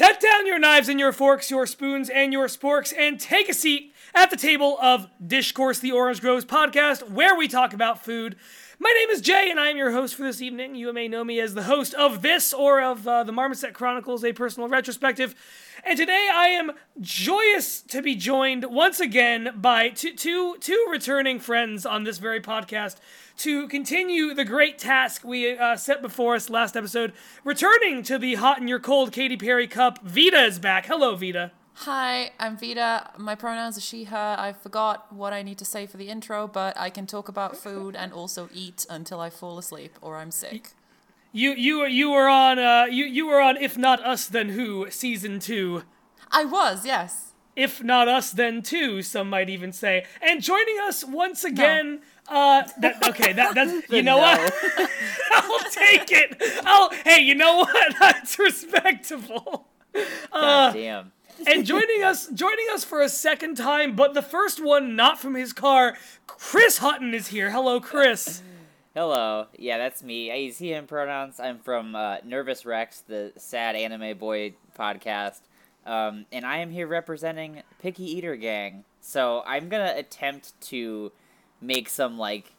Set down your knives and your forks, your spoons and your sporks, and take a seat at the table of Discourse, the Orange Groves podcast, where we talk about food. My name is Jay, and I am your host for this evening. You may know me as the host of this or of uh, the Marmoset Chronicles, a personal retrospective. And today I am joyous to be joined once again by two, two, two returning friends on this very podcast to continue the great task we uh, set before us last episode. Returning to the hot and your cold Katy Perry Cup, Vita is back. Hello, Vita. Hi, I'm Vita. My pronouns are she, her. I forgot what I need to say for the intro, but I can talk about food and also eat until I fall asleep or I'm sick. You you you were on uh you you were on if not us then who season 2. I was, yes. If not us then two, some might even say. And joining us once again uh that okay, that that's you know no. what? I'll take it. Oh, hey, you know what? That's respectable. God damn. and joining us joining us for a second time, but the first one not from his car, Chris Hutton is here. Hello, Chris. Hello. Yeah, that's me. I use he, him pronouns. I'm from uh, Nervous Rex, the sad anime boy podcast. Um, and I am here representing Picky Eater Gang. So I'm going to attempt to make some, like,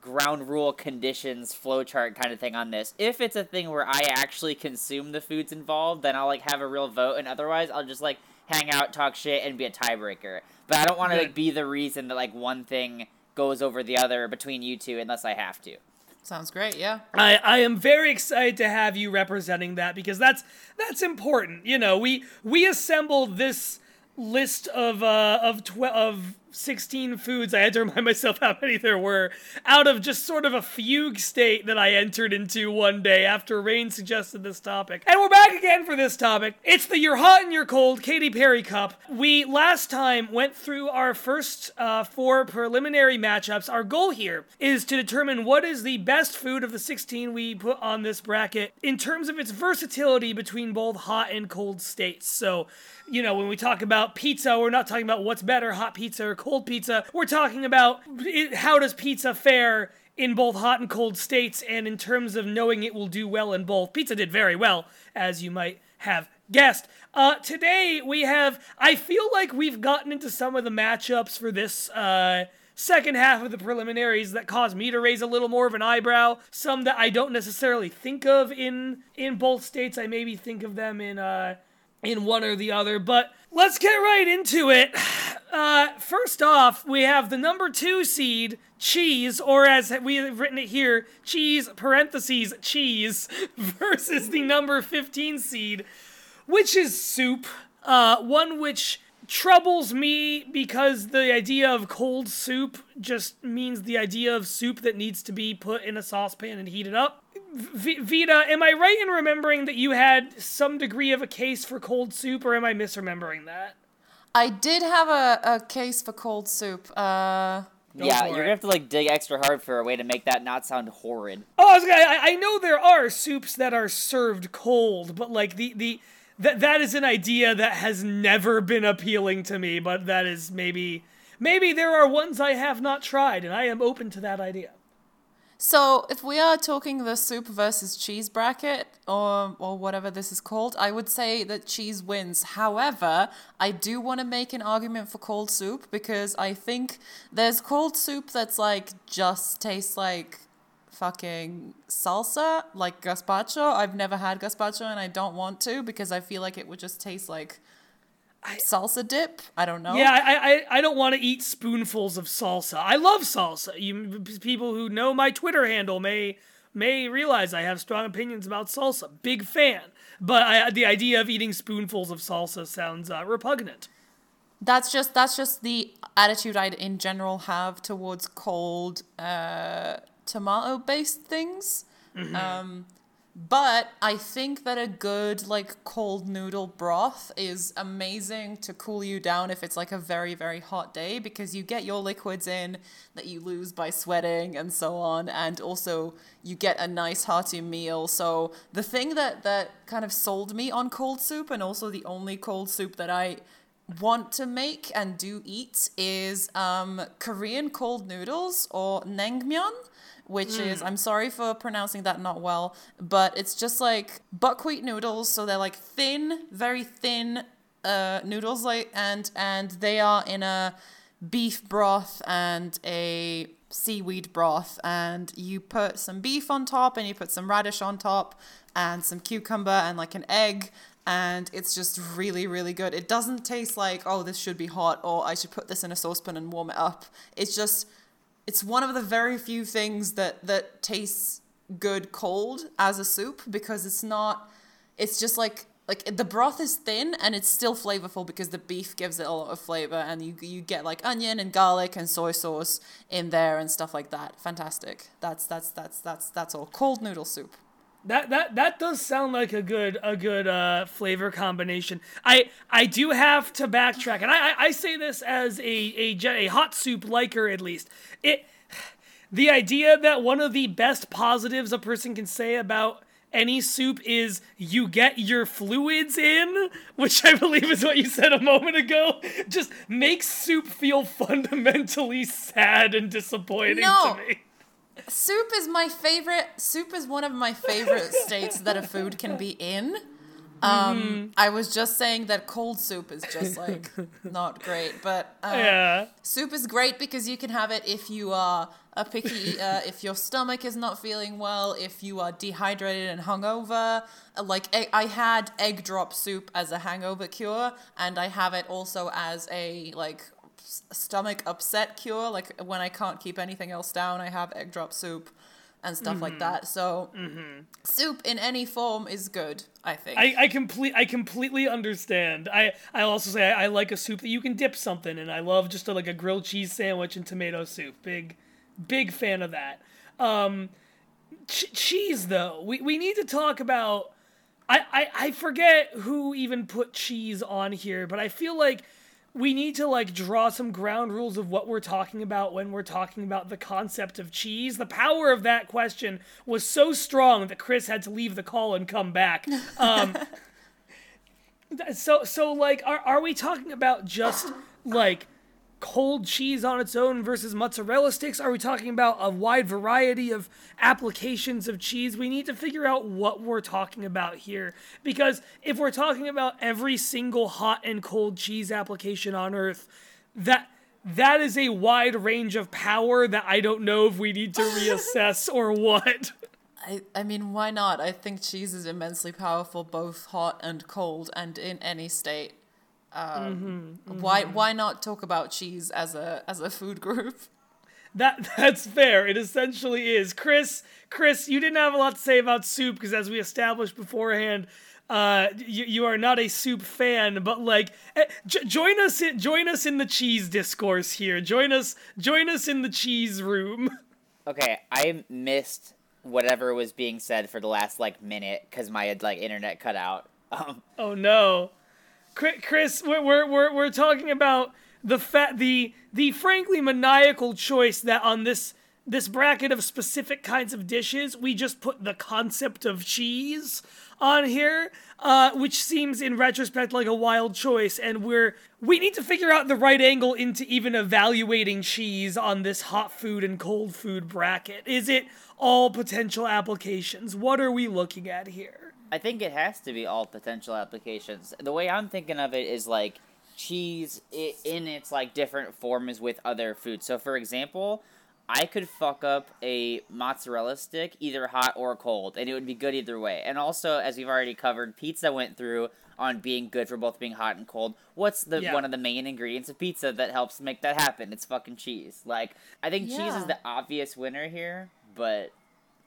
ground rule conditions flowchart kind of thing on this. If it's a thing where I actually consume the foods involved, then I'll, like, have a real vote. And otherwise, I'll just, like, hang out, talk shit, and be a tiebreaker. But I don't want to, like, be the reason that, like, one thing goes over the other between you two unless I have to. Sounds great, yeah. I, I am very excited to have you representing that because that's that's important. You know, we we assembled this list of uh of tw- of 16 foods. I had to remind myself how many there were out of just sort of a fugue state that I entered into one day after Rain suggested this topic. And we're back again for this topic. It's the You're Hot and You're Cold Katy Perry Cup. We last time went through our first uh, four preliminary matchups. Our goal here is to determine what is the best food of the 16 we put on this bracket in terms of its versatility between both hot and cold states. So, you know, when we talk about pizza, we're not talking about what's better, hot pizza or cold pizza. We're talking about it, how does pizza fare in both hot and cold states, and in terms of knowing it will do well in both. Pizza did very well, as you might have guessed. Uh, today we have. I feel like we've gotten into some of the matchups for this. Uh, second half of the preliminaries that caused me to raise a little more of an eyebrow some that i don't necessarily think of in in both states i maybe think of them in uh in one or the other, but let's get right into it. Uh, first off, we have the number two seed, cheese, or as we have written it here, cheese, parentheses, cheese, versus the number 15 seed, which is soup. Uh, one which troubles me because the idea of cold soup just means the idea of soup that needs to be put in a saucepan and heated up. V- Vita, am I right in remembering that you had some degree of a case for cold soup, or am I misremembering that? I did have a, a case for cold soup. Uh, Go yeah, you're it. gonna have to like dig extra hard for a way to make that not sound horrid. Oh, I, was gonna, I, I know there are soups that are served cold, but like the the that that is an idea that has never been appealing to me. But that is maybe maybe there are ones I have not tried, and I am open to that idea. So if we are talking the soup versus cheese bracket, or or whatever this is called, I would say that cheese wins. However, I do want to make an argument for cold soup because I think there's cold soup that's like just tastes like fucking salsa, like gazpacho. I've never had gazpacho and I don't want to because I feel like it would just taste like salsa dip. I don't know. Yeah, I I, I don't want to eat spoonfuls of salsa. I love salsa. You people who know my Twitter handle may may realize I have strong opinions about salsa. Big fan. But I, the idea of eating spoonfuls of salsa sounds uh, repugnant. That's just that's just the attitude I in general have towards cold uh, tomato based things. Um, but I think that a good like cold noodle broth is amazing to cool you down if it's like a very very hot day because you get your liquids in that you lose by sweating and so on and also you get a nice hearty meal. So the thing that that kind of sold me on cold soup and also the only cold soup that I want to make and do eat is um, Korean cold noodles or naengmyeon, which is I'm sorry for pronouncing that not well, but it's just like buckwheat noodles. So they're like thin, very thin uh, noodles, like and and they are in a beef broth and a seaweed broth, and you put some beef on top, and you put some radish on top, and some cucumber and like an egg. And it's just really, really good. It doesn't taste like, oh, this should be hot, or I should put this in a saucepan and warm it up. It's just it's one of the very few things that that tastes good cold as a soup because it's not it's just like like the broth is thin and it's still flavorful because the beef gives it a lot of flavor and you you get like onion and garlic and soy sauce in there and stuff like that. Fantastic. That's that's that's that's that's all. Cold noodle soup That that that does sound like a good a good uh, flavor combination. I I do have to backtrack, and I I, I say this as a, a a hot soup liker at least. It the idea that one of the best positives a person can say about any soup is you get your fluids in, which I believe is what you said a moment ago, just makes soup feel fundamentally sad and disappointing No. to me. Soup is my favorite soup is one of my favorite states that a food can be in. Um i was just saying that cold soup is just like not great but uh, Yeah. soup is great because you can have it if you are a picky uh, if your stomach is not feeling well if you are dehydrated and hungover. Uh, like i had egg drop soup as a hangover cure and i have it also as a like stomach upset cure like when i can't keep anything else down i have egg drop soup and stuff like that so soup in any form is good i think I, I complete I completely understand. I I also say I, I like a soup that you can dip something in. I love just a, like a grilled cheese sandwich and tomato soup. Big big fan of that. Um, ch- cheese though, we we need to talk about. I, I I forget who even put cheese on here, but I feel like we need to like draw some ground rules of what we're talking about when we're talking about the concept of cheese. The power of that question was so strong that Chris had to leave the call and come back. Um, so so like are are we talking about just like cold cheese on its own versus mozzarella sticks? Are we talking about a wide variety of applications of cheese? We need to figure out what we're talking about here because if we're talking about every single hot and cold cheese application on earth, that that is a wide range of power that I don't know if we need to reassess or what. I, I mean, why not? I think cheese is immensely powerful, both hot and cold, and in any state. Um, Why why not talk about cheese as a as a food group? That that's fair. It essentially is. Chris, Chris, you didn't have a lot to say about soup because, as we established beforehand, uh, you, you are not a soup fan. But like, eh, j- join us in join us in the cheese discourse here. Join us join us in the cheese room. Okay, I missed whatever was being said for the last like minute because my like internet cut out. Um, Oh no, Chri- Chris, we're we're we're, talking about the fa- the the frankly maniacal choice that on this this bracket of specific kinds of dishes, we just put the concept of cheese on here, uh, which seems in retrospect like a wild choice, and we're we need to figure out the right angle into even evaluating cheese on this hot food and cold food bracket. Is it all potential applications? What are we looking at here? I think it has to be all potential applications. The way I'm thinking of it is like cheese in its like different forms with other foods. So for example, I could fuck up a mozzarella stick either hot or cold and it would be good either way. And also as we've already covered, pizza went through on being good for both being hot and cold. What's the Yeah. one of the main ingredients of pizza that helps make that happen? It's fucking cheese. Like I think cheese is the obvious winner here, but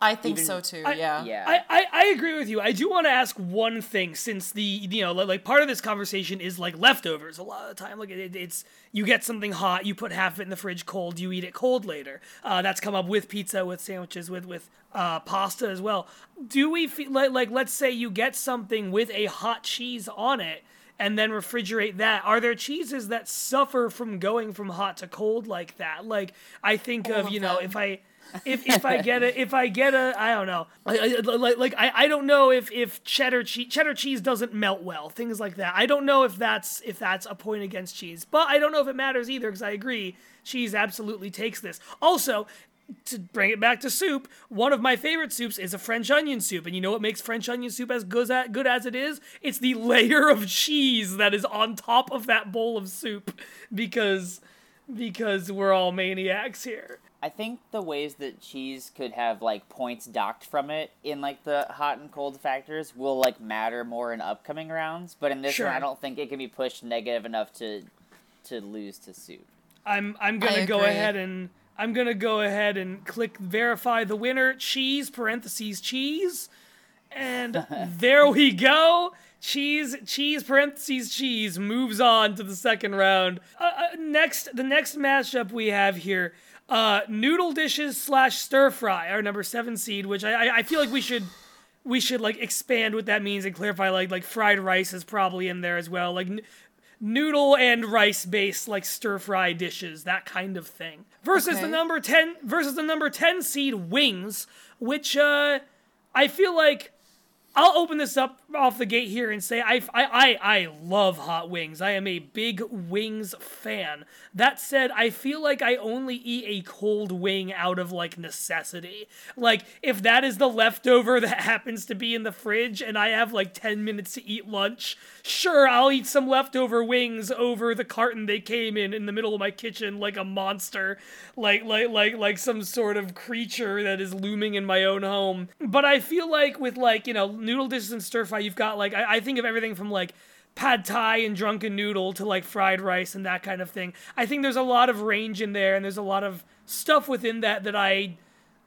I think Even- so too. I- yeah. yeah. I, I, I agree with you. I do want to ask one thing since the you know like, like part of this conversation is like leftovers a lot of the time. Like it, it's you get something hot, you put half of it in the fridge cold, you eat it cold later. Uh, that's come up with pizza, with sandwiches, with with uh, pasta as well. Do we feel like like let's say you get something with a hot cheese on it and then refrigerate that? Are there cheeses that suffer from going from hot to cold like that? Like I think of of you know if I if if I get a if I get a I don't know I, I, like like I, I don't know if if cheddar cheese cheddar cheese doesn't melt well things like that I don't know if that's if that's a point against cheese but I don't know if it matters either because I agree cheese absolutely takes this also to bring it back to soup, one of my favorite soups is a French onion soup. And you know what makes French onion soup as good as, good as it is? It's the layer of cheese that is on top of that bowl of soup because because we're all maniacs here. I think the ways that cheese could have like points docked from it in like the hot and cold factors will like matter more in upcoming rounds, but in this Sure. one I don't think it can be pushed negative enough to to lose to soup. I'm I'm gonna go ahead and I'm gonna go ahead and click verify the winner. Cheese parentheses cheese, and there we go. Cheese cheese parentheses cheese moves on to the second round. Uh, uh, next, the next matchup we have here, uh, noodle dishes slash stir fry, our number seven seed, which I I, I feel like we should we should like expand what that means and clarify like like fried rice is probably in there as well. Like n- noodle and rice based like stir fry dishes that kind of thing. Versus the number 10 versus the number 10 seed wings which uh i feel like I'll open this up off the gate here and say I, I, I, I love hot wings. I am a big wings fan. That said, I feel like I only eat a cold wing out of like necessity. Like, if that is the leftover that happens to be in the fridge and I have like 10 minutes to eat lunch, sure, I'll eat some leftover wings over the carton they came in in the middle of my kitchen like a monster, like, like, like, like some sort of creature that is looming in my own home. But I feel like with like, you know, noodle dishes and stir fry, you've got like I, I think of everything from like pad thai and drunken noodle to like fried rice and that kind of thing. I think there's a lot of range in there and there's a lot of stuff within that that I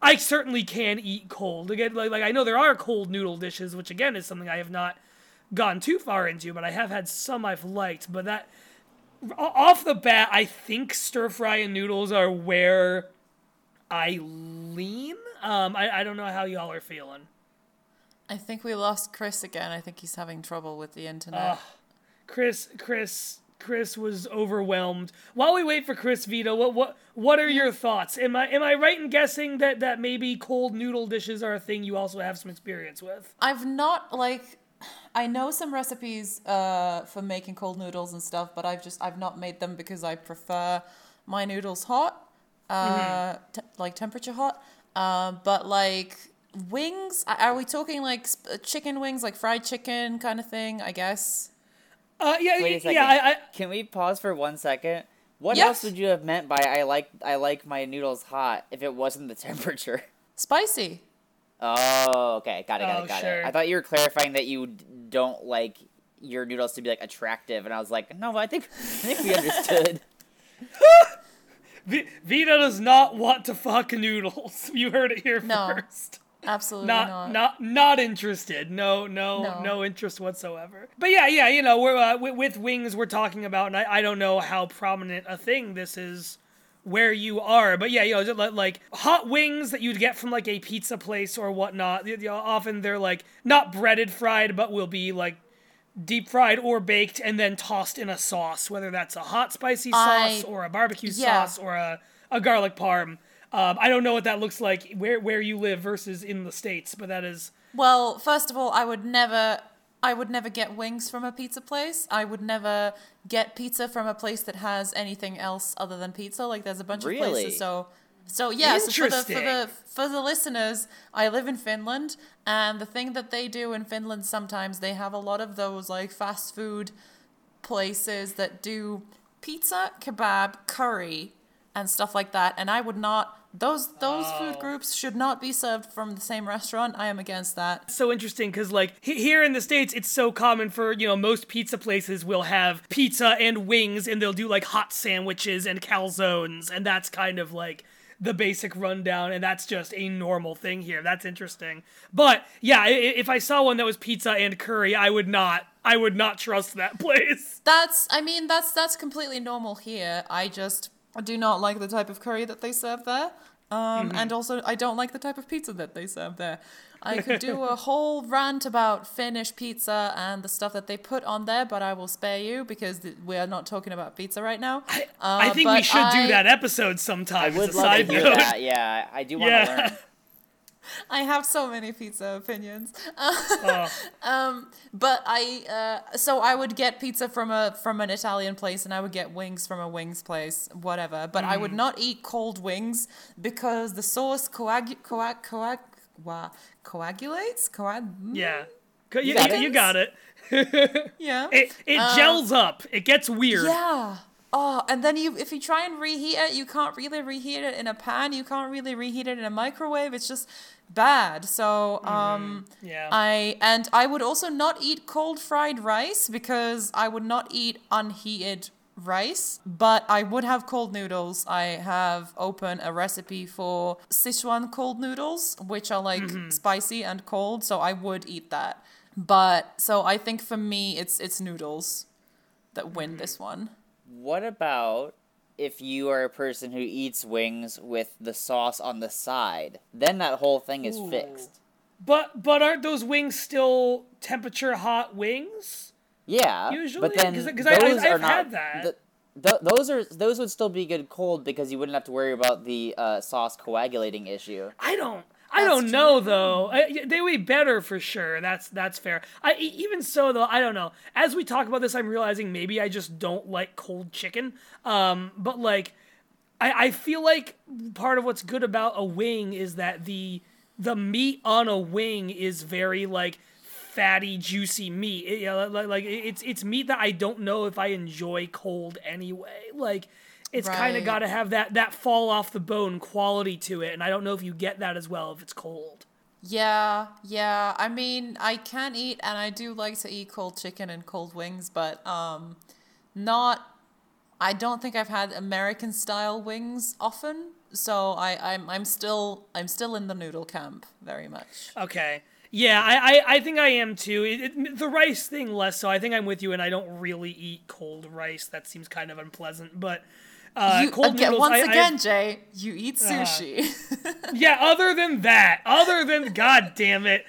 I certainly can eat cold. Again, like, like I know there are cold noodle dishes, which again is something I have not gone too far into, but I have had some I've liked. But that off the bat, I think stir fry and noodles are where I lean. Um, I, I don't know how y'all are feeling. I think we lost Chris again. I think he's having trouble with the internet. Chris, Chris, Chris was overwhelmed. While we wait for Chris Vita, what what what are your thoughts? Am I am I right in guessing that that maybe cold noodle dishes are a thing you also have some experience with? I've not like I know some recipes uh, for making cold noodles and stuff, but I've just I've not made them because I prefer my noodles hot, uh, te- like temperature hot. Uh, but like wings, are we talking like chicken wings, like fried chicken kind of thing? I guess. Uh, yeah, Wait a second. yeah. I, I, Can we pause for one second? What Yes. else would you have meant by I like I like my noodles hot if it wasn't the temperature? Spicy. Oh, okay, got it, got Oh, it, got sure. it. I thought you were clarifying that you don't like your noodles to be like attractive, and I was like, no, I think I think we understood. V- Vita does not want to fuck noodles. You heard it here No. first. Absolutely Not, not. not, not interested. No, no, no, No. interest whatsoever. But yeah, yeah, you know, we're uh, with, with wings we're talking about, and I, I don't know how prominent a thing this is where you are, but yeah, you know, like hot wings that you'd get from like a pizza place or whatnot. You know, often they're like not breaded fried, but will be like deep fried or baked and then tossed in a sauce, whether that's a hot spicy sauce I- or a barbecue yeah. sauce or a, a garlic parm. Um, I don't know what that looks like where where you live versus in the states, but that is Well, first of all, I would never I would never get wings from a pizza place. I would never get pizza from a place that has anything else other than pizza. Like there's a bunch of places. So so yeah, so for the for the for the listeners, I live in Finland and the thing that they do in Finland sometimes they have a lot of those like fast food places that do pizza, kebab, curry, and stuff like that. And I would not those those food groups should not be served from the same restaurant. I am against that. so interesting because like he- here in the states it's so common for you know most pizza places will have pizza and wings and they'll do like hot sandwiches and calzones and that's kind of like the basic rundown and that's just a normal thing here that's interesting but yeah if i saw one that was pizza and curry i would not i would not trust that place That's I mean that's that's completely normal here. I just do not like the type of curry that they serve there. Um, and also I don't like the type of pizza that they serve there. I could do a whole rant about Finnish pizza and the stuff that they put on there, but I will spare you because th- we are not talking about pizza right now. i Uh, think we should I- do that episode sometime I would love to side hear note that. Yeah, I do want to Yeah. learn. I have so many pizza opinions. Oh, Um, but I uh, so I would get pizza from a from an Italian place, and I would get wings from a wings place, whatever. But I would Mm. not eat cold wings because the sauce coag coag coag wa- coagulates coag. yeah. Co- You, got you- it. you got it. yeah. It it Uh, gels up. It gets weird. Yeah. Oh, and then you if you try and reheat it, you can't really reheat it in a pan. You can't really reheat it in a microwave. It's just bad. So, mm-hmm. um Yeah. I and I would also not eat cold fried rice because I would not eat unheated rice, but I would have cold noodles. I have open a recipe for Sichuan cold noodles, which are like mm-hmm. spicy and cold, so I would eat that. But so I think for me it's it's noodles that win mm-hmm. this one. What about if you are a person who eats wings with the sauce on the side? Then that whole thing is Ooh. fixed. But but aren't those wings still temperature hot wings? Yeah, Usually? but then 'Cause- 'cause I- I- those are not. had that. th- th- those are those would still be good cold because you wouldn't have to worry about the uh, sauce coagulating issue. I don't. I That's don't true. know though. I, they would be better for sure. That's that's fair. I even so though. I don't know. As we talk about this, I'm realizing maybe I just don't like cold chicken. Um, but like, I I feel like part of what's good about a wing is that the the meat on a wing is very like fatty, juicy meat. It, you know, like, like it's it's meat that I don't know if I enjoy cold anyway. Like it's kind of got to have that that fall off the bone quality to it, and I don't know if you get that as well if it's cold. Yeah, yeah. I mean, I can eat and I do like to eat cold chicken and cold wings, but um not I don't think I've had American style wings often. So I I'm I'm still I'm still in the noodle camp very much. Okay. Yeah, I, I, I think I am too. It, it, the rice thing less so. I think I'm with you, and I don't really eat cold rice. That seems kind of unpleasant. But uh, you cold again, noodles, once I- I- again, Jay, you eat sushi. yeah. Other than that, other than God damn it,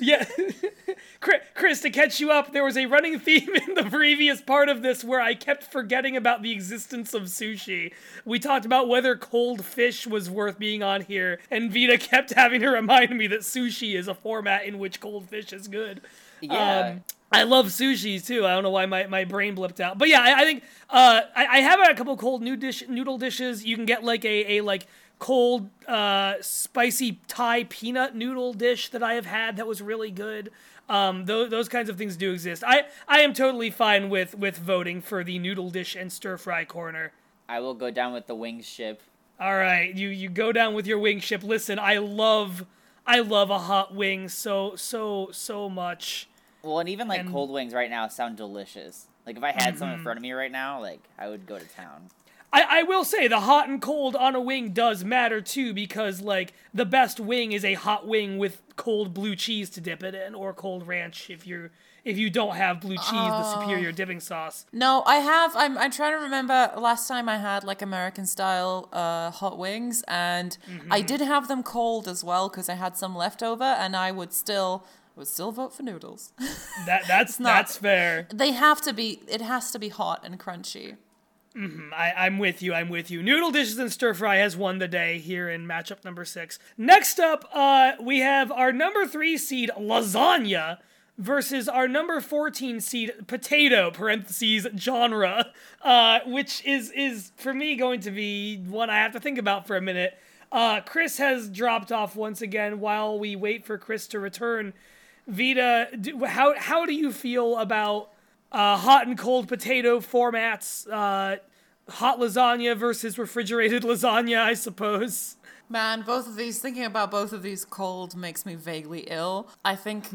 yeah. Chris- Chris, to catch you up, there was a running theme in the previous part of this where I kept forgetting about the existence of sushi. We talked about whether cold fish was worth being on here, and Vita kept having to remind me that sushi is a format in which cold fish is good. Yeah. Um, I love sushi too. I don't know why my, my brain blipped out, but yeah, I, I think uh, I, I have had a couple cold new dish noodle dishes. You can get like a, a like cold uh, spicy Thai peanut noodle dish that I have had that was really good. Um, those, those kinds of things do exist. I, I am totally fine with with voting for the noodle dish and stir fry corner. I will go down with the wings ship. All right, you you go down with your wing ship. Listen, I love I love a hot wing so so so much. Well, and even like And- cold wings right now sound delicious. Like if I had some Mm-hmm. in front of me right now, like I would go to town. I, I will say the hot and cold on a wing does matter too because like the best wing is a hot wing with cold blue cheese to dip it in or cold ranch if you're if you don't have blue cheese the superior dipping sauce. No, I have. I'm. I'm trying to remember last time I had like American style uh, hot wings, and I did have them cold as well because I had some left over, and I would still would still vote for noodles. That that's not- that's fair. they have to be. It has to be hot and crunchy. I, I'm with you. I'm with you. Noodle dishes and stir fry has won the day here in matchup number six. Next up, uh, we have our number three seed lasagna versus our number 14 seed potato parentheses genre uh, which is is for me going to be one i have to think about for a minute uh, chris has dropped off once again while we wait for chris to return vita do, how, how do you feel about uh, hot and cold potato formats uh, hot lasagna versus refrigerated lasagna i suppose Man, both of these. Thinking about both of these cold makes me vaguely ill. I think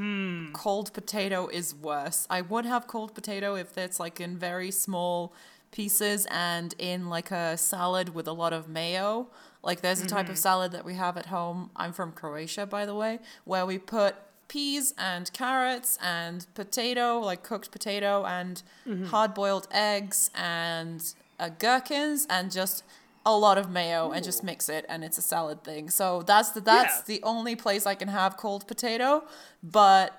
cold potato is worse. I would have cold potato if it's like in very small pieces and in like a salad with a lot of mayo. Like there's a type of salad that we have at home. I'm from Croatia, by the way, where we put peas and carrots and potato, like cooked potato, and hard boiled eggs and uh, gherkins and just a lot of mayo and just mix it and it's a salad thing. So that's the that's Yeah. the only place I can have cold potato, but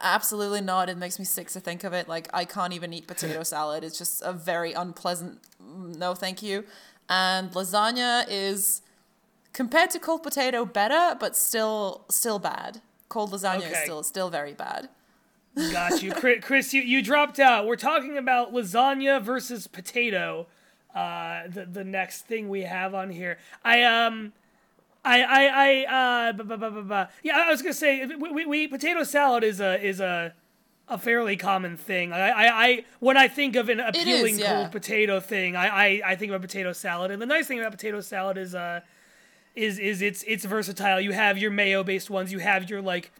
absolutely not. It makes me sick to think of it. Like I can't even eat potato salad. It's just a very unpleasant mm, no thank you. And lasagna is Compared to cold potato, better, but still still bad. Cold lasagna is still still very bad. Got you, Chris. You, you dropped out. We're talking about lasagna versus potato. Uh, the the next thing we have on here. I um, I I I uh, bu- bu- bu- yeah. I was gonna say we, we, we potato salad is a is a a fairly common thing. I, I, I when I think of an appealing yeah. cold potato thing, I, I, I think of a potato salad. And the nice thing about potato salad is uh is is it's it's versatile. You have your mayo based ones, you have your like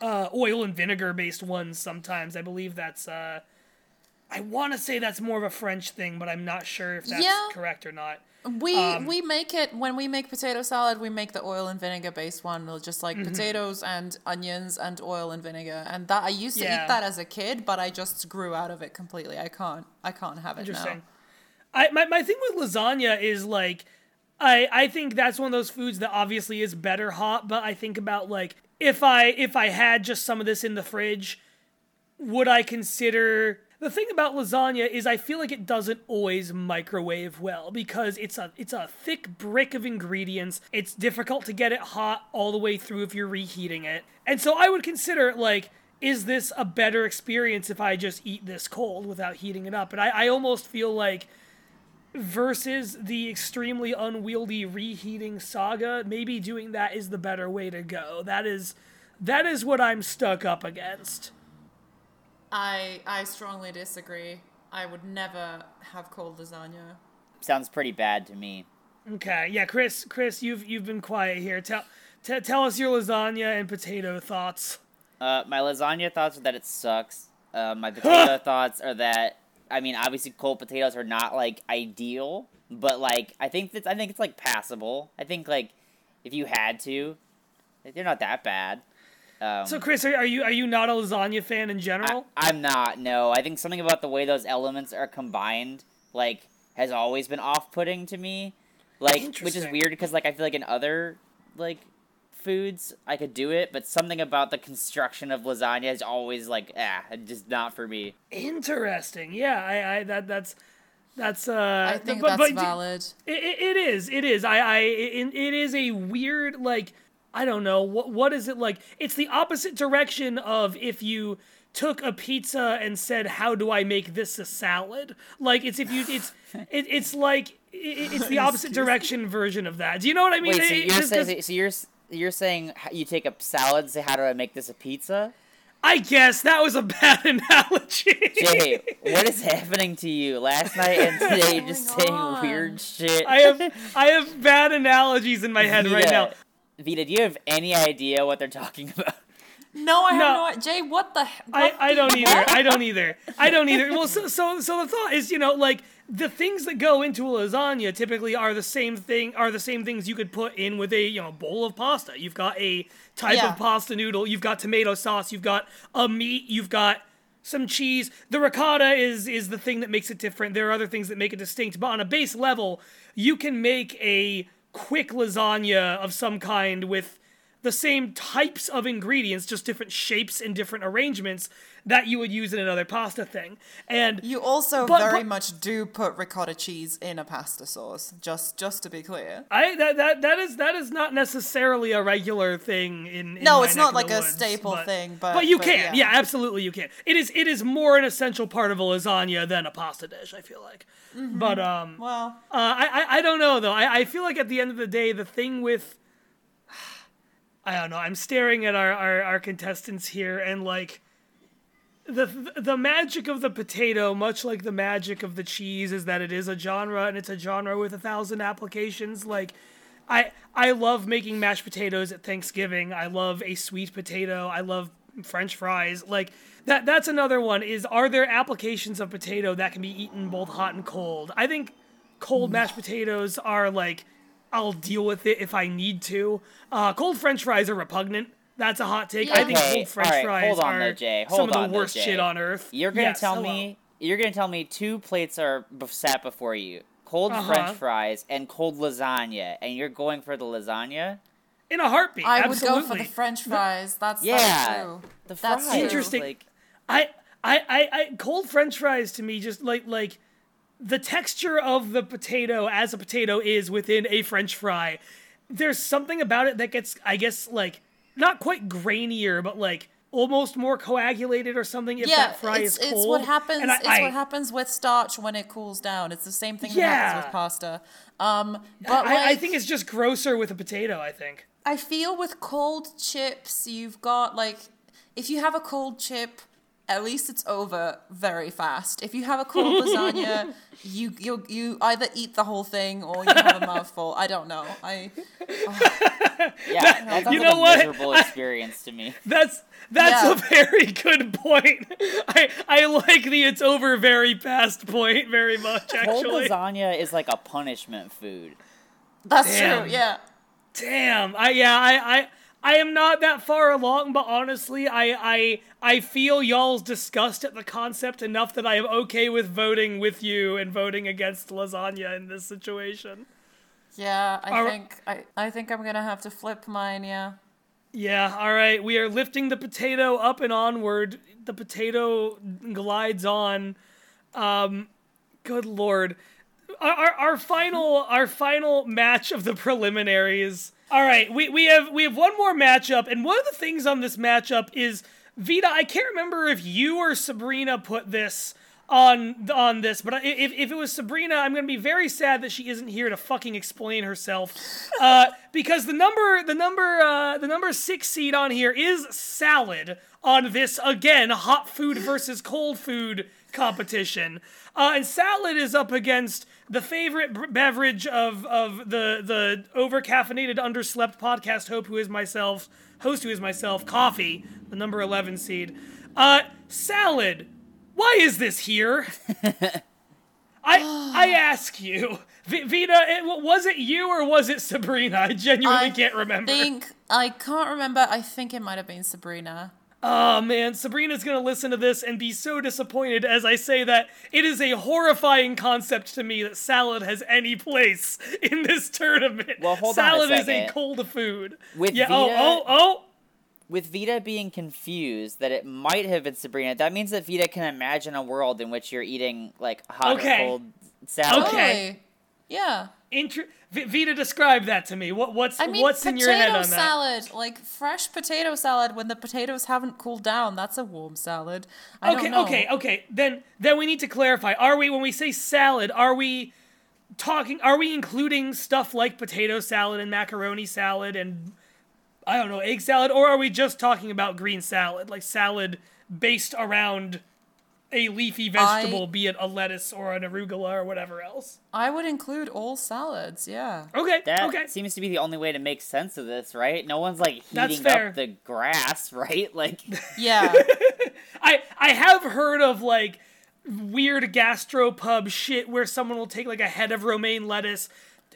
uh, oil and vinegar based ones sometimes. I believe that's uh I want to say that's more of a French thing, but I'm not sure if that's Yeah. correct or not. We Um, we make it when we make potato salad. We make the oil and vinegar based one. We'll just Mm-hmm. like potatoes and onions and oil and vinegar. And that I used to Yeah. eat that as a kid, but I just grew out of it completely. I can't I can't have it Interesting. now. I my, my thing with lasagna is like I I think that's one of those foods that obviously is better hot, but I think about like if I if I had just some of this in the fridge, would I consider the thing about lasagna is I feel like it doesn't always microwave well because it's a it's a thick brick of ingredients. It's difficult to get it hot all the way through if you're reheating it. And so I would consider like is this a better experience if I just eat this cold without heating it up? And I, I almost feel like versus the extremely unwieldy reheating saga, maybe doing that is the better way to go. That is that is what I'm stuck up against. I I strongly disagree. I would never have cold lasagna. Sounds pretty bad to me. Okay, yeah, Chris, Chris, you've you've been quiet here. Tell t- tell us your lasagna and potato thoughts. Uh, my lasagna thoughts are that it sucks. Uh, my potato thoughts are that I mean, obviously, cold potatoes are not like ideal, but like I think that's I think it's like passable. I think like if you had to, they're not that bad. Um, So, Chris, are, are you are you not a lasagna fan in general? I'm not. No, I think something about the way those elements are combined, like, has always been off-putting to me. Like, which is weird because, like, I feel like in other like foods I could do it, but something about the construction of lasagna is always like, ah, just not for me. Interesting. Yeah, I, I that that's that's uh. I think but, that's but valid. It, it, it is. It is. I. I. It, it is a weird like. I don't know what. What is it like? It's the opposite direction of if you took a pizza and said, "How do I make this a salad?" Like it's if you. It's. It, it's like. It, it's the opposite direction version of that. Do you know what I mean? Wait, so It- you're just 'cause- saying so you're s- you're saying you take a salad and say, how do I make this a pizza? I guess that was a bad analogy. Jay, what is happening to you? Last night and today, you're just saying on? weird shit. I have I have bad analogies in my head right now. Vita, do you have any idea what they're talking about? No, I have No. no. idea. Jay, what the? he- I, I don't either. I don't either. I don't either. Well, so, so so the thought is, you know, like the things that go into a lasagna typically are the same thing are the same things you could put in with a you know bowl of pasta. You've got a type Yeah. of pasta noodle. You've got tomato sauce. You've got a meat. You've got some cheese. The ricotta is is the thing that makes it different. There are other things that make it distinct, but on a base level, you can make a quick lasagna of some kind with the same types of ingredients, just different shapes and different arrangements that you would use in another pasta thing. And You also But- very but- much do put ricotta cheese in a pasta sauce. Just just to be clear. I that, that that is that is not necessarily a regular thing in, in No, it's not like the a staple but, thing, but- but you can, yeah. yeah. absolutely you can. It is it is more an essential part of a lasagna than a pasta dish. I feel like, Mm-hmm. but um, Well, Uh, I, I I don't know though. I, I feel like at the end of the day, the thing with I don't know. I'm staring at our, our, our contestants here, and like the the magic of the potato, much like the magic of the cheese, is that it is a genre, and it's a genre with a thousand applications. Like I I love making mashed potatoes at Thanksgiving. I love a sweet potato. I love French fries. Like that that's another one. Is are there applications of potato that can be eaten both hot and cold? I think cold mm. mashed potatoes are like I'll deal with it if I need to. Uh, cold French fries are repugnant. That's a hot take. I think Okay, cold French alright, fries hold on are though, Jay. some of the though, worst Jay. shit on earth. You're gonna Yes, tell hello. me you're gonna tell me two plates are b- sat before you. Cold Uh-huh. French fries and cold lasagna, and you're going for the lasagna? in a heartbeat. I would go for the French fries. That's Yeah, that's true. the That's. Interesting. Like, I, I, I, I, cold French fries to me just like like the texture of the potato as a potato is within a French fry. there's something about it that gets, I guess, like not quite grainier, but like almost more coagulated or something if yeah, that fry it's, is cold. it's what happens. I- it's I- what happens with starch when it cools down. It's the same thing that happens with pasta. Um, but I, I think it's just grosser with a potato. I think. I feel with cold chips, you've got like, if you have a cold chip, at least it's over very fast. If you have a cold lasagna, you you you either eat the whole thing or you have a mouthful. I don't know. I Yeah, that sounds you like a what? miserable experience to me. That's that's Yeah. a very good point. I I like the it's over very fast point very much Actually, Cold actually. lasagna is like a punishment food. that's Damn. true. Yeah. Damn. I yeah, I I I am not that far along, but honestly, I I I feel y'all's disgust at the concept enough that I am okay with voting with you and voting against lasagna in this situation. Yeah, I Are- think I, I think I'm gonna have to flip mine. Yeah. Yeah, all right. We are lifting the potato up and onward. The potato glides on. Um, good lord. Our, our, our final our final match of the preliminaries. All right, we, we have we have one more matchup, and one of the things on this matchup is Vita. I can't remember if you or Sabrina put this on on this, but if, if it was Sabrina, I'm gonna be very sad that she isn't here to fucking explain herself, uh, because the number the number uh, the number six seed on here is salad on this again hot food versus cold food competition, uh, and salad is up against the favorite b- beverage of of the the over caffeinated underslept podcast hope who is myself host who is myself coffee the number 11 seed uh salad why is this here? I I ask you, v- Vita, it, was it you or was it Sabrina? I genuinely I can't remember. think I can't remember. I think it might have been Sabrina. Oh man, Sabrina's gonna listen to this and be so disappointed as I say that it is a horrifying concept to me that salad has any place in this tournament. Well, hold on a salad is a cold food. With yeah. Oh Vita- oh oh. With Vita being confused that it might have been Sabrina, that means that Vita can imagine a world in which you're eating like hot Okay. or cold salad. Okay. Totally. Yeah. V- Vita, describe that to me. What what's I mean, what's in your head on that? Potato salad, like fresh potato salad when the potatoes haven't cooled down. That's a warm salad. I okay, don't know. okay, okay. Then then we need to clarify. Are we when we say salad, are we talking are we including stuff like potato salad and macaroni salad and I don't know, egg salad or are we just talking about green salad, like salad based around a leafy vegetable, be it a lettuce or an arugula or whatever else? I would include all salads. Yeah. Okay, That okay. seems to be the only way to make sense of this, right? No one's like heating up the grass, right? Like Yeah. I I have heard of like weird gastropub shit where someone will take like a head of romaine lettuce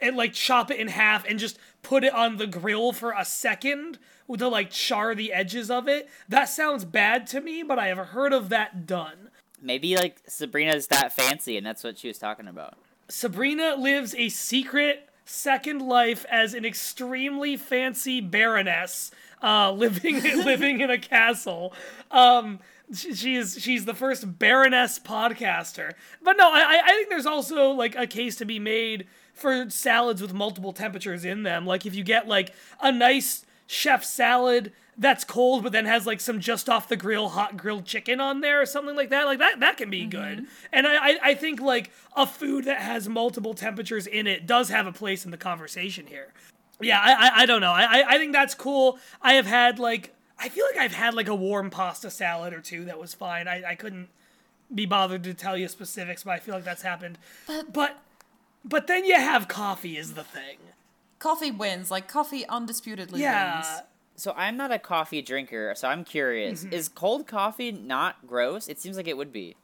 and like chop it in half and just put it on the grill for a second to like char the edges of it. That sounds bad to me, but I have heard of that done. Maybe like Sabrina's that fancy, and that's what she was talking about. Sabrina lives a secret second life as an extremely fancy baroness, uh, living living in a castle. Um, she- she's she's the first baroness podcaster. But no, I I think there's also like a case to be made for salads with multiple temperatures in them. Like if you get like a nice chef salad that's cold but then has like some just off the grill hot grilled chicken on there or something like that like that that can be mm-hmm. good. And I, I i think like a food that has multiple temperatures in it does have a place in the conversation here. Yeah i i, I don't know. I, I i think that's cool. I have had like i feel like i've had like a warm pasta salad or two that was fine. I i couldn't be bothered to tell you specifics but i feel like that's happened. But- but but then you have coffee is the thing. Coffee wins. Like coffee undisputedly yeah. wins. So I'm not a coffee drinker, so I'm curious: mm-hmm. is cold coffee not gross? It seems like it would be.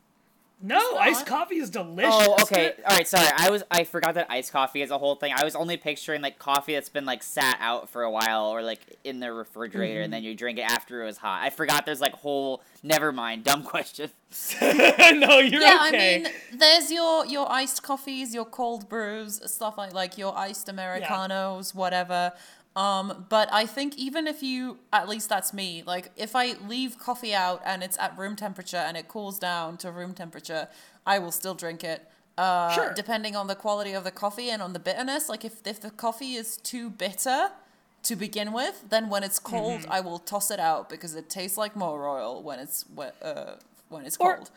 No, iced coffee is delicious. Oh, okay. All right. Sorry, I was I forgot that iced coffee is a whole thing. I was only picturing like coffee that's been like sat out for a while or like in the refrigerator, and mm-hmm. then you drink it after it was hot. I forgot there's like whole. Never mind. Dumb question. no, you're Yeah, okay. I mean, there's your your iced coffees, your cold brews, stuff like like your iced americanos, whatever. Um, but I think even if you, at least that's me. Like if I leave coffee out and it's at room temperature and it cools down to room temperature, I will still drink it. uh, Sure. depending on the quality of the coffee and on the bitterness. Like if if the coffee is too bitter to begin with, then when it's cold, Mm-hmm. I will toss it out because it tastes like more oil when it's uh, when it's Or- cold.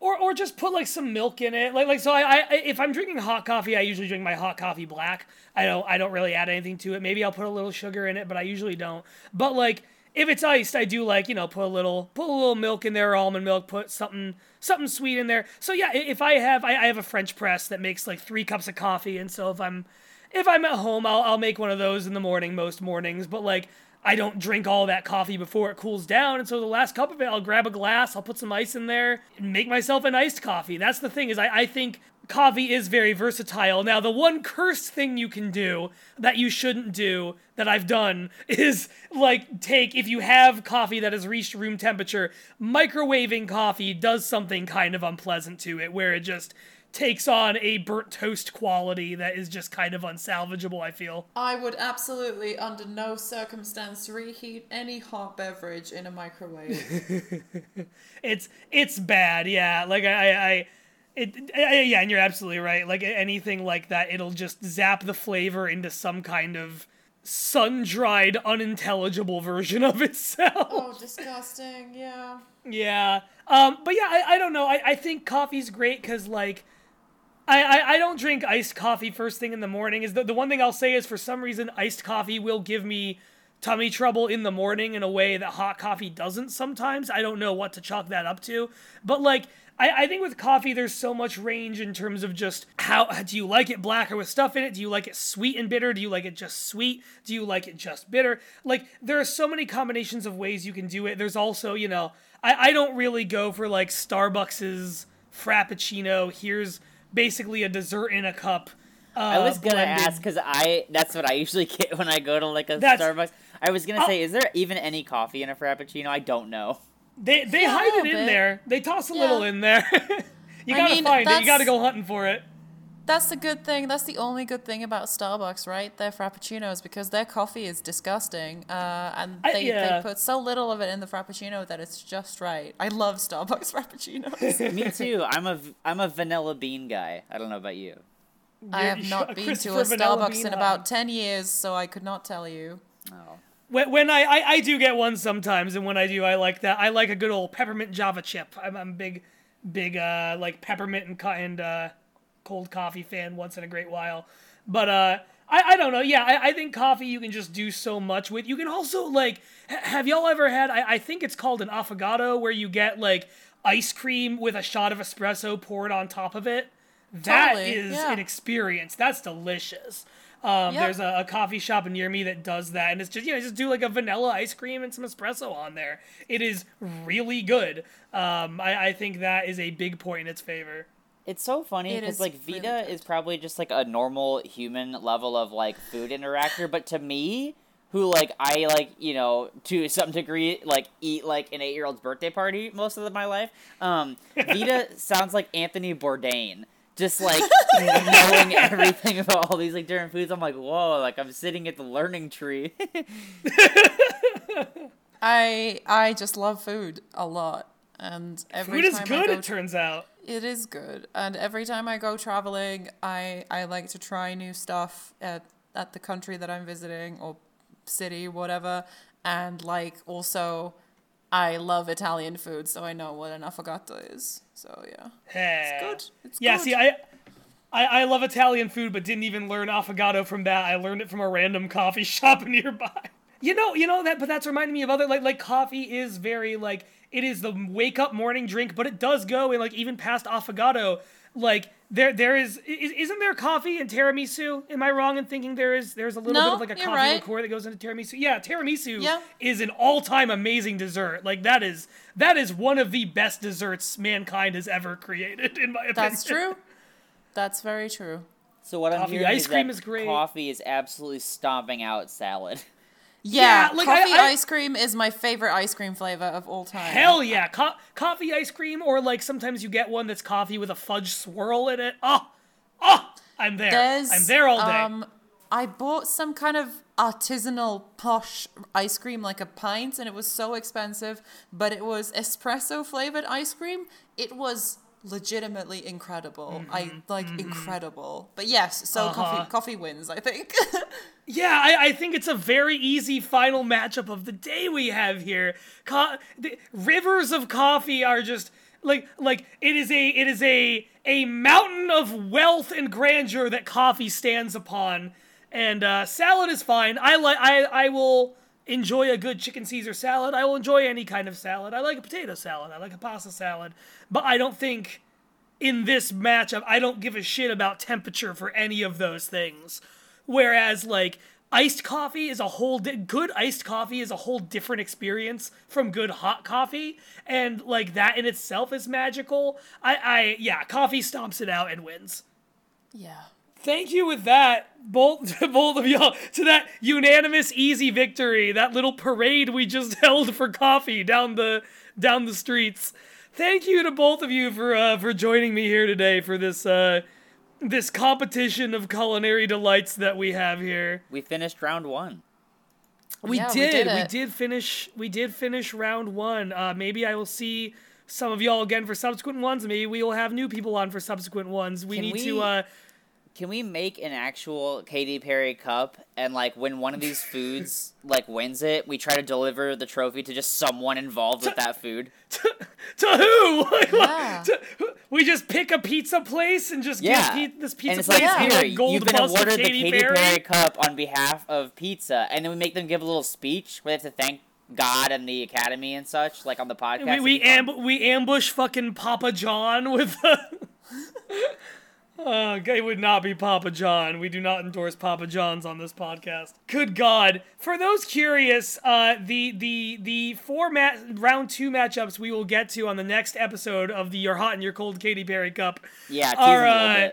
Or or just put like some milk in it. Like like so I, I if I'm drinking hot coffee, I usually drink my hot coffee black. I don't I don't really add anything to it. Maybe I'll put a little sugar in it, but I usually don't. But like if it's iced, I do like you know put a little put a little milk in there, almond milk, put something something sweet in there. So yeah, if I have I, I have a French press that makes like three cups of coffee, and so if I'm if I'm at home, I'll I'll make one of those in the morning most mornings. But like I don't drink all that coffee before it cools down, and so the last cup of it, I'll grab a glass, I'll put some ice in there, and make myself an iced coffee. That's the thing is I, I think coffee is very versatile. Now the one cursed thing you can do that you shouldn't do that I've done is like take if you have coffee that has reached room temperature, microwaving coffee does something kind of unpleasant to it where it just takes on a burnt toast quality that is just kind of unsalvageable, I feel. I would absolutely, under no circumstance, reheat any hot beverage in a microwave. it's it's bad yeah like i i I- it, I- yeah and you're absolutely right like anything like that it'll just zap the flavor into some kind of sun-dried unintelligible version of itself oh, disgusting! Yeah. yeah um but yeah i, I don't know I, I think coffee's great because like I, I, I don't drink iced coffee first thing in the morning. Is the, the one thing I'll say is for some reason iced coffee will give me tummy trouble in the morning in a way that hot coffee doesn't sometimes. I don't know what to chalk that up to. But like I, I think with coffee there's so much range in terms of just how do you like it black or with stuff in it? Do you like it sweet and bitter? Do you like it just sweet? Do you like it just bitter? Like there are so many combinations of ways you can do it. There's also, you know, I, I don't really go for like Starbucks's Frappuccino. Here's basically a dessert in a cup. Uh, I was gonna blended. ask because I that's what I usually get when I go to like a That's- Starbucks. I was gonna Oh. say, is there even any coffee in a frappuccino? I don't know. They they Yeah, hide it in bit. there. They toss a Yeah. little in there. you I gotta mean, find it. You gotta go hunting for it. That's the good thing. That's the only good thing about Starbucks, right? Their frappuccinos, because their coffee is disgusting, uh, and I- they, yeah. they put so little of it in the frappuccino that it's just right. I love Starbucks frappuccinos. Me too. I'm a v- I'm a vanilla bean guy. I don't know about you. I You're- have not been to a Starbucks in about ten years, so I could not tell you. Oh. When, when I, I I do get one sometimes, and when I do, I like that. I like a good old peppermint Java chip. I'm I'm a big, big uh like peppermint and co- and uh, cold coffee fan once in a great while. But uh, I I don't know. Yeah, I, I think coffee you can just do so much with. You can also like, ha- have y'all ever had? I I think it's called an affogato, where you get like ice cream with a shot of espresso poured on top of it. That Totally, is yeah. an experience. That's delicious. Um, Yep. There's a, a coffee shop near me that does that, and it's just you know just do like a vanilla ice cream and some espresso on there. It is really good. Um, I, I think that is a big point in its favor. It's so funny because is like really Vita good. is probably just like a normal human level of like food interactor, but to me, who like I like you know to some degree like eat like an eight year old's birthday party most of my life. Um, Vita sounds like Anthony Bourdain. Just like knowing everything about all these like different foods, I'm like, whoa! Like I'm sitting at the learning tree. I I just love food a lot, and every Food is time I good, go it turns out. It is good, and every time I go traveling, I I like to try new stuff at at the country that I'm visiting or city, whatever, and like also, I love Italian food, so I know what an affogato is. So yeah, It's good. It's yeah, good. see, I, I I love Italian food, but didn't even learn affogato from that. I learned it from a random coffee shop nearby. You know, you know that, but that's reminding me of other like like coffee is very like it is the wake up morning drink, but it does go and like even past affogato. Like there there is, is isn't there coffee in tiramisu? Am I wrong in thinking there is there's a little bit of like a you're coffee right. liqueur that goes into tiramisu? Yeah, tiramisu Yeah. is an all time amazing dessert. Like that is that is one of the best desserts mankind has ever created, in my opinion. That's true. That's very true. so what I'm Coffee hearing ice is cream that is great. coffee is absolutely stomping out salad. Yeah, Yeah, like, coffee I- ice cream is my favorite ice cream flavor of all time. Hell yeah, Co- coffee ice cream, or like sometimes you get one that's coffee with a fudge swirl in it. Oh, oh, I'm there. There's I'm there all day. Um, I bought some kind of artisanal posh ice cream, like a pint, and it was so expensive, but it was espresso flavored ice cream. It was legitimately incredible. I mm-hmm, like mm-hmm. incredible. But yes, so uh-huh. coffee coffee wins, I think. Yeah, I, I think it's a very easy final matchup of the day we have here. Co- the rivers of coffee are just like like it is a it is a a mountain of wealth and grandeur that coffee stands upon. And uh, salad is fine. I like I I will enjoy a good chicken Caesar salad. I will enjoy any kind of salad. I like a potato salad. I like a pasta salad. But I don't think in this matchup I don't give a shit about temperature for any of those things. Whereas like iced coffee is a whole di- good iced coffee is a whole different experience from good hot coffee and like that in itself is magical. I I yeah, coffee stomps it out and wins. yeah. Thank you with that, both both of y'all, to that unanimous easy victory, that little parade we just held for coffee down the down the streets. Thank you to both of you for uh, for joining me here today for this uh, this competition of culinary delights that we have here. We finished round one. We Yeah, we did. did We did finish. We did finish round one. Uh, maybe I will see some of y'all again for subsequent ones. Maybe we will have new people on for subsequent ones. We Can need we- to. Uh, Can we make an actual Katy Perry cup and like when one of these foods like wins it, we try to deliver the trophy to just someone involved with that food? to, to who? Like, what- Yeah. to- we just pick a pizza place and just Yeah. give pe- this and pizza it's place like, the here, gold you've been awarded the Katy Katy Perry. Perry cup on behalf of pizza, and then we make them give a little speech where they have to thank God and the Academy and such, like on the podcast. We we, amb- we ambush fucking Papa John with. Uh, it would not be Papa John. We do not endorse Papa Johns on this podcast. Good God! For those curious, uh, the the the four ma- round two matchups we will get to on the next episode of the Your Hot and Your Cold Katy Perry Cup yeah, tease are, them a little uh.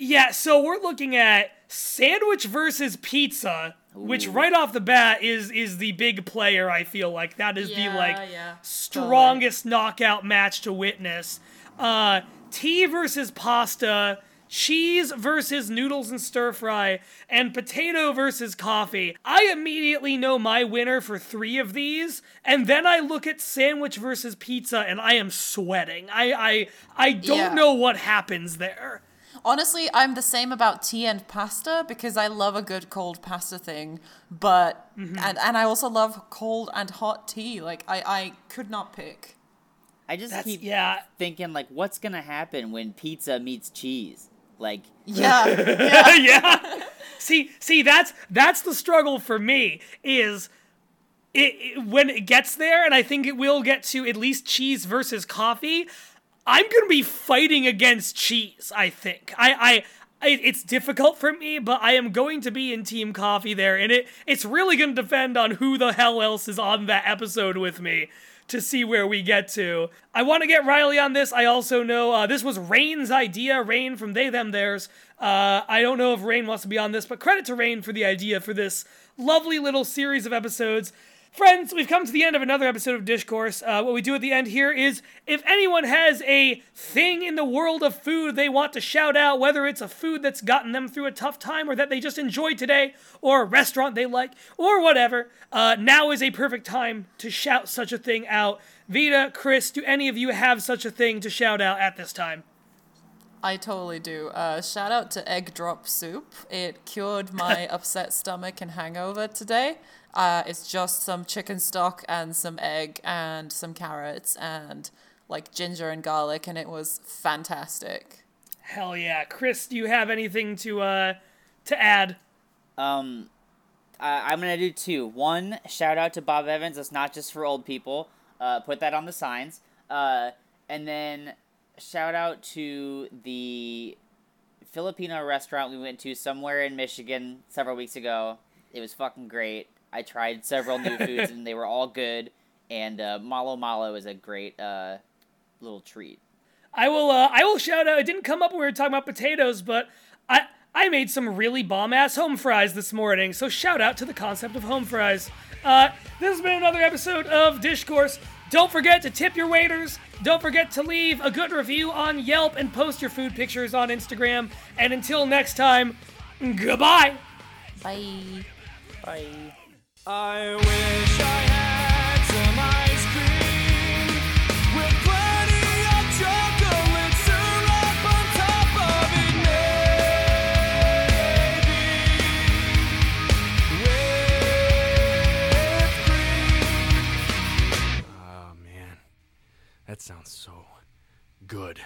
Yeah, so we're looking at sandwich versus pizza, which right off the bat is is the big player. I feel like that is the like yeah. strongest knockout match to witness. Uh, tea versus pasta, cheese versus noodles and stir fry, and potato versus coffee. I immediately know my winner for three of these, and then I look at sandwich versus pizza, and I am sweating. I I I don't Yeah. know what happens there. Honestly, I'm the same about tea and pasta because I love a good cold pasta thing, but Mm-hmm. and and I also love cold and hot tea. Like I I could not pick. I just That's keep yeah. thinking like, what's gonna happen when pizza meets cheese? Like, Yeah. yeah. yeah. See, see, that's that's the struggle for me is it, it- when it gets there, and I think it will get to at least cheese versus coffee. I'm gonna be fighting against cheese. I think I I. I it's difficult for me, but I am going to be in Team Coffee there, and it it's really going to depend on who the hell else is on that episode with me to see where we get to. I want to get Riley on this. I also know uh, this was Rain's idea. Rain from They Them Theirs. Uh, I don't know if Rain wants to be on this, but credit to Rain for the idea for this lovely little series of episodes. Friends, we've come to the end of another episode of Discourse. Uh, what we do at the end here is if anyone has a thing in the world of food they want to shout out, whether it's a food that's gotten them through a tough time or that they just enjoyed today, or a restaurant they like, or whatever, uh, now is a perfect time to shout such a thing out. Vita, Chris, do any of you have such a thing to shout out at this time? I totally do. Uh, shout out to egg drop soup. It cured my upset stomach and hangover today. Uh, it's just some chicken stock and some egg and some carrots and like ginger and garlic, and it was fantastic. Hell yeah. Chris, do you have anything to uh to add? um, I I'm gonna do two. One, shout out to Bob Evans. It's not just for old people. Uh, put that on the signs. Uh, and then shout out to the Filipino restaurant we went to somewhere in Michigan several weeks ago. It was fucking great. I tried several new foods and they were all good. And uh, Halo Halo is a great uh, little treat. I will uh, I will shout out. It didn't come up when we were talking about potatoes, but I I made some really bomb ass home fries this morning. So shout out to the concept of home fries. Uh, this has been another episode of Discourse. Don't forget to tip your waiters. Don't forget to leave a good review on Yelp and post your food pictures on Instagram. And until next time, goodbye. Bye. Bye. I wish I had some ice cream with plenty of chocolate syrup on top of it, maybe whipped cream. Oh man, that sounds so good.